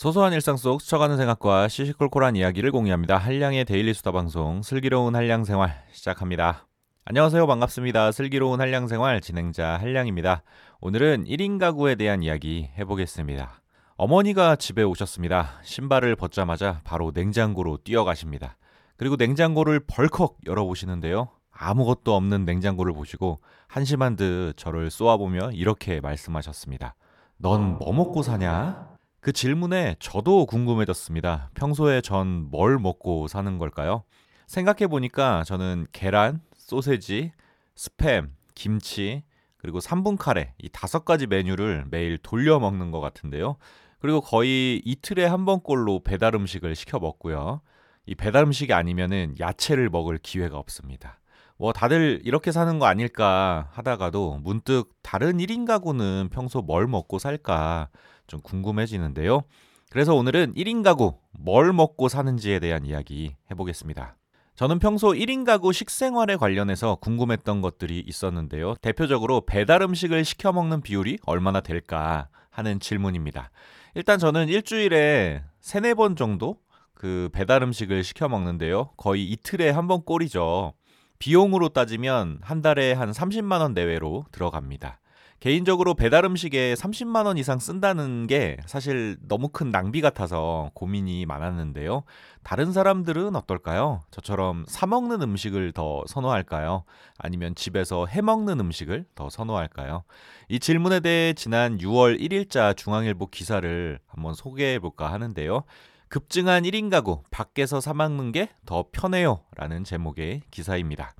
소소한 일상 속 스쳐가는 생각과 시시콜콜한 이야기를 공유합니다. 한량의 데일리 수다 방송 슬기로운 한량 생활 시작합니다. 안녕하세요. 반갑습니다. 슬기로운 한량 생활 진행자 한량입니다. 오늘은 1인 가구에 대한 이야기 해보겠습니다. 어머니가 집에 오셨습니다. 신발을 벗자마자 바로 냉장고로 뛰어가십니다. 그리고 냉장고를 벌컥 열어보시는데요. 아무것도 없는 냉장고를 보시고 한심한 듯 저를 쏘아보며 이렇게 말씀하셨습니다. 넌 뭐 먹고 사냐? 그 질문에 저도 궁금해졌습니다. 평소에 전 뭘 먹고 사는 걸까요? 생각해 보니까 저는 계란, 소세지, 스팸, 김치, 그리고 3분 카레 이 다섯 가지 메뉴를 매일 돌려 먹는 것 같은데요. 그리고 거의 이틀에 한 번꼴로 배달 음식을 시켜 먹고요. 이 배달 음식이 아니면은 야채를 먹을 기회가 없습니다. 뭐 다들 이렇게 사는 거 아닐까 하다가도 문득 다른 1인 가구는 평소 뭘 먹고 살까 좀 궁금해지는데요. 그래서 오늘은 1인 가구 뭘 먹고 사는지에 대한 이야기 해보겠습니다. 저는 평소 1인 가구 식생활에 관련해서 궁금했던 것들이 있었는데요. 대표적으로 배달 음식을 시켜 먹는 비율이 얼마나 될까 하는 질문입니다. 일단 저는 일주일에 3, 4번 정도 그 배달 음식을 시켜 먹는데요. 거의 이틀에 한 번 꼴이죠. 비용으로 따지면 한 달에 한 30만 원 내외로 들어갑니다. 개인적으로 배달 음식에 30만 원 이상 쓴다는 게 사실 너무 큰 낭비 같아서 고민이 많았는데요. 다른 사람들은 어떨까요? 저처럼 사 먹는 음식을 더 선호할까요? 아니면 집에서 해 먹는 음식을 더 선호할까요? 이 질문에 대해 지난 6월 1일자 중앙일보 기사를 한번 소개해 볼까 하는데요. 급증한 1인 가구 밖에서 사 먹는 게 더 편해요 라는 제목의 기사입니다.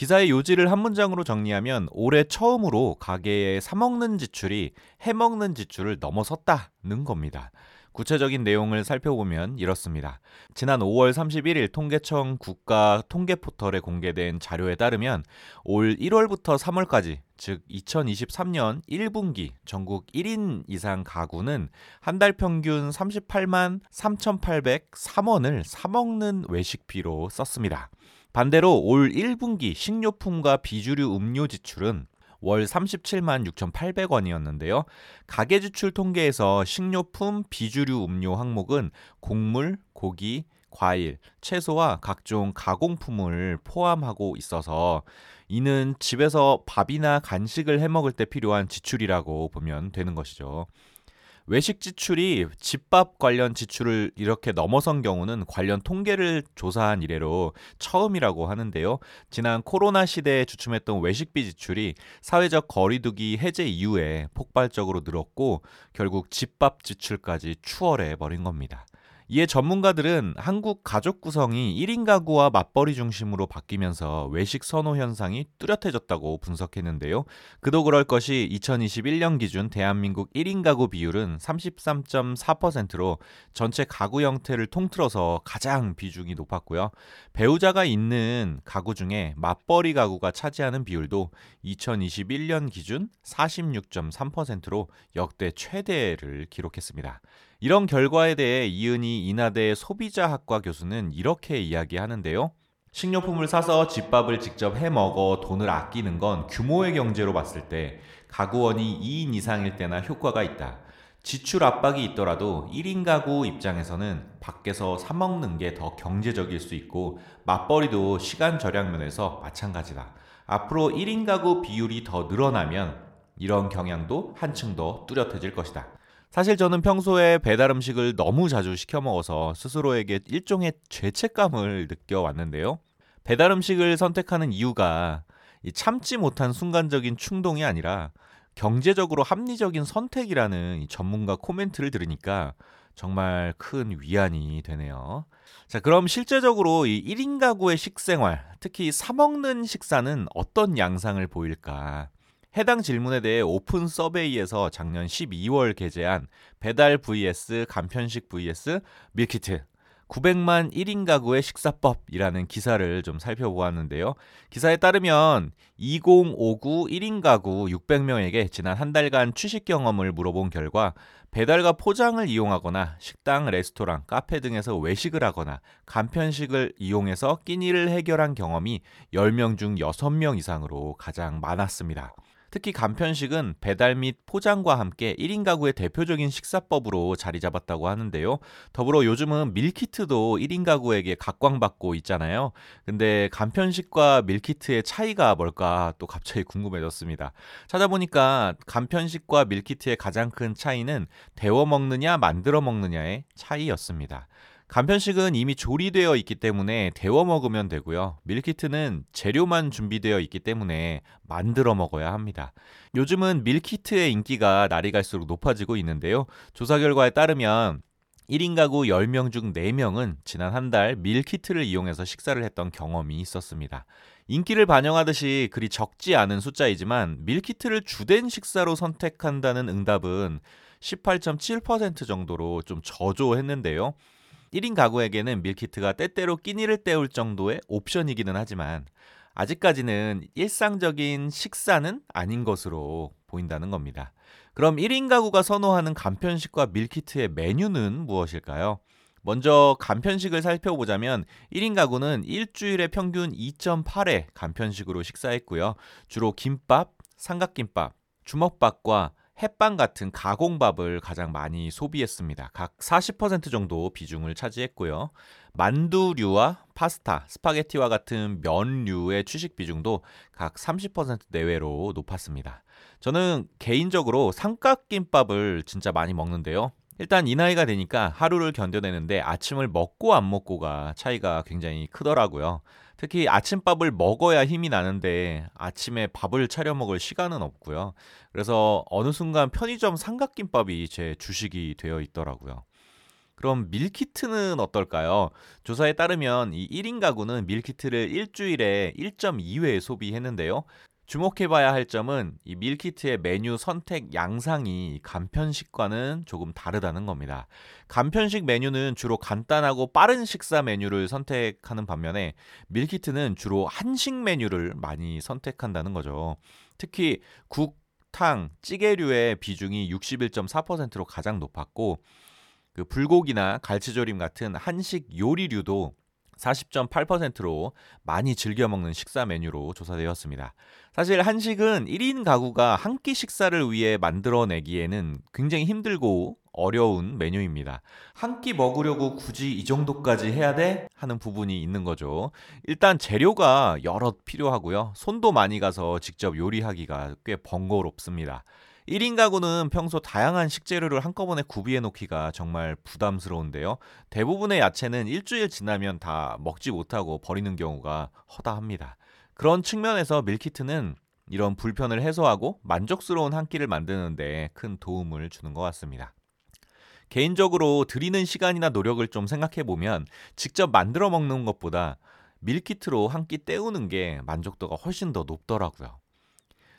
기사의 요지를 한 문장으로 정리하면 올해 처음으로 가게에 사먹는 지출이 해먹는 지출을 넘어섰다는 겁니다. 구체적인 내용을 살펴보면 이렇습니다. 지난 5월 31일 통계청 국가 통계 포털에 공개된 자료에 따르면 올 1월부터 3월까지 즉 2023년 1분기 전국 1인 이상 가구는 한 달 평균 38만 3,803원을 사먹는 외식비로 썼습니다. 반대로 올 1분기 식료품과 비주류 음료 지출은 월 37만 6,800원이었는데요. 가계 지출 통계에서 식료품, 비주류 음료 항목은 곡물, 고기, 과일, 채소와 각종 가공품을 포함하고 있어서 이는 집에서 밥이나 간식을 해 먹을 때 필요한 지출이라고 보면 되는 것이죠. 외식 지출이 집밥 관련 지출을 이렇게 넘어선 경우는 관련 통계를 조사한 이래로 처음이라고 하는데요. 지난 코로나 시대에 주춤했던 외식비 지출이 사회적 거리두기 해제 이후에 폭발적으로 늘었고 결국 집밥 지출까지 추월해 버린 겁니다. 이에 전문가들은 한국 가족 구성이 1인 가구와 맞벌이 중심으로 바뀌면서 외식 선호 현상이 뚜렷해졌다고 분석했는데요. 그도 그럴 것이 2021년 기준 대한민국 1인 가구 비율은 33.4%로 전체 가구 형태를 통틀어서 가장 비중이 높았고요. 배우자가 있는 가구 중에 맞벌이 가구가 차지하는 비율도 2021년 기준 46.3%로 역대 최대를 기록했습니다. 이런 결과에 대해 이은희 인하대 소비자학과 교수는 이렇게 이야기하는데요. 식료품을 사서 집밥을 직접 해 먹어 돈을 아끼는 건 규모의 경제로 봤을 때 가구원이 2인 이상일 때나 효과가 있다. 지출 압박이 있더라도 1인 가구 입장에서는 밖에서 사 먹는 게 더 경제적일 수 있고 맞벌이도 시간 절약 면에서 마찬가지다. 앞으로 1인 가구 비율이 더 늘어나면 이런 경향도 한층 더 뚜렷해질 것이다. 사실 저는 평소에 배달 음식을 너무 자주 시켜 먹어서 스스로에게 일종의 죄책감을 느껴왔는데요. 배달 음식을 선택하는 이유가 참지 못한 순간적인 충동이 아니라 경제적으로 합리적인 선택이라는 전문가 코멘트를 들으니까 정말 큰 위안이 되네요. 자, 그럼 실제적으로 이 1인 가구의 식생활, 특히 사먹는 식사는 어떤 양상을 보일까? 해당 질문에 대해 오픈 서베이에서 작년 12월 게재한 배달 vs 간편식 vs 밀키트 900만 1인 가구의 식사법이라는 기사를 좀 살펴보았는데요. 기사에 따르면 2059 1인 가구 600명에게 지난 한 달간 취식 경험을 물어본 결과 배달과 포장을 이용하거나 식당, 레스토랑, 카페 등에서 외식을 하거나 간편식을 이용해서 끼니를 해결한 경험이 10명 중 6명 이상으로 가장 많았습니다. 특히 간편식은 배달 및 포장과 함께 1인 가구의 대표적인 식사법으로 자리 잡았다고 하는데요. 더불어 요즘은 밀키트도 1인 가구에게 각광받고 있잖아요. 근데 간편식과 밀키트의 차이가 뭘까 또 갑자기 궁금해졌습니다. 찾아보니까 간편식과 밀키트의 가장 큰 차이는 데워 먹느냐 만들어 먹느냐의 차이였습니다. 간편식은 이미 조리되어 있기 때문에 데워 먹으면 되고요. 밀키트는 재료만 준비되어 있기 때문에 만들어 먹어야 합니다. 요즘은 밀키트의 인기가 날이 갈수록 높아지고 있는데요. 조사 결과에 따르면 1인 가구 10명 중 4명은 지난 한 달 밀키트를 이용해서 식사를 했던 경험이 있었습니다. 인기를 반영하듯이 그리 적지 않은 숫자이지만 밀키트를 주된 식사로 선택한다는 응답은 18.7% 정도로 좀 저조했는데요. 1인 가구에게는 밀키트가 때때로 끼니를 때울 정도의 옵션이기는 하지만 아직까지는 일상적인 식사는 아닌 것으로 보인다는 겁니다. 그럼 1인 가구가 선호하는 간편식과 밀키트의 메뉴는 무엇일까요? 먼저 간편식을 살펴보자면 1인 가구는 일주일에 평균 2.8회 간편식으로 식사했고요. 주로 김밥, 삼각김밥, 주먹밥과 햇빵 같은 가공밥을 가장 많이 소비했습니다. 각 40% 정도 비중을 차지했고요. 만두류와 파스타, 스파게티와 같은 면류의 취식 비중도 각 30% 내외로 높았습니다. 저는 개인적으로 삼각김밥을 진짜 많이 먹는데요. 일단 이 나이가 되니까 하루를 견뎌내는데 아침을 먹고 안 먹고가 차이가 굉장히 크더라고요. 특히 아침밥을 먹어야 힘이 나는데 아침에 밥을 차려 먹을 시간은 없고요. 그래서 어느 순간 편의점 삼각김밥이 제 주식이 되어 있더라고요. 그럼 밀키트는 어떨까요? 조사에 따르면 이 1인 가구는 밀키트를 일주일에 1.2회 소비했는데요. 주목해봐야 할 점은 이 밀키트의 메뉴 선택 양상이 간편식과는 조금 다르다는 겁니다. 간편식 메뉴는 주로 간단하고 빠른 식사 메뉴를 선택하는 반면에 밀키트는 주로 한식 메뉴를 많이 선택한다는 거죠. 특히 국, 탕, 찌개류의 비중이 61.4%로 가장 높았고 그 불고기나 갈치조림 같은 한식 요리류도 40.8%로 많이 즐겨 먹는 식사 메뉴로 조사되었습니다. 사실 한식은 1인 가구가 한 끼 식사를 위해 만들어내기에는 굉장히 힘들고 어려운 메뉴입니다. 한 끼 먹으려고 굳이 이 정도까지 해야 돼? 하는 부분이 있는 거죠. 일단 재료가 여러 필요하고요. 손도 많이 가서 직접 요리하기가 꽤 번거롭습니다. 1인 가구는 평소 다양한 식재료를 한꺼번에 구비해 놓기가 정말 부담스러운데요. 대부분의 야채는 일주일 지나면 다 먹지 못하고 버리는 경우가 허다합니다. 그런 측면에서 밀키트는 이런 불편을 해소하고 만족스러운 한 끼를 만드는데 큰 도움을 주는 것 같습니다. 개인적으로 드리는 시간이나 노력을 좀 생각해 보면 직접 만들어 먹는 것보다 밀키트로 한 끼 때우는 게 만족도가 훨씬 더 높더라고요.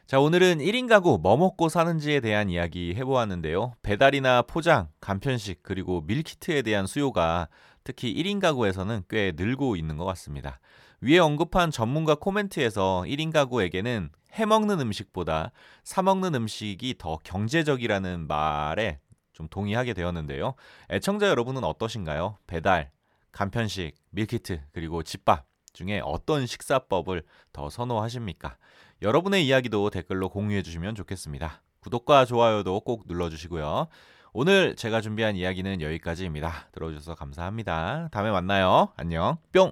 자, 오늘은 1인 가구 뭐 먹고 사는지에 대한 이야기 해보았는데요. 배달이나 포장, 간편식, 그리고 밀키트에 대한 수요가 특히 1인 가구에서는 꽤 늘고 있는 것 같습니다. 위에 언급한 전문가 코멘트에서 1인 가구에게는 해먹는 음식보다 사먹는 음식이 더 경제적이라는 말에 좀 동의하게 되었는데요. 애청자 여러분은 어떠신가요? 배달, 간편식, 밀키트, 그리고 집밥 중에 어떤 식사법을 더 선호하십니까? 여러분의 이야기도 댓글로 공유해 주시면 좋겠습니다. 구독과 좋아요도 꼭 눌러주시고요. 오늘 제가 준비한 이야기는 여기까지입니다. 들어주셔서 감사합니다. 다음에 만나요. 안녕. 뿅!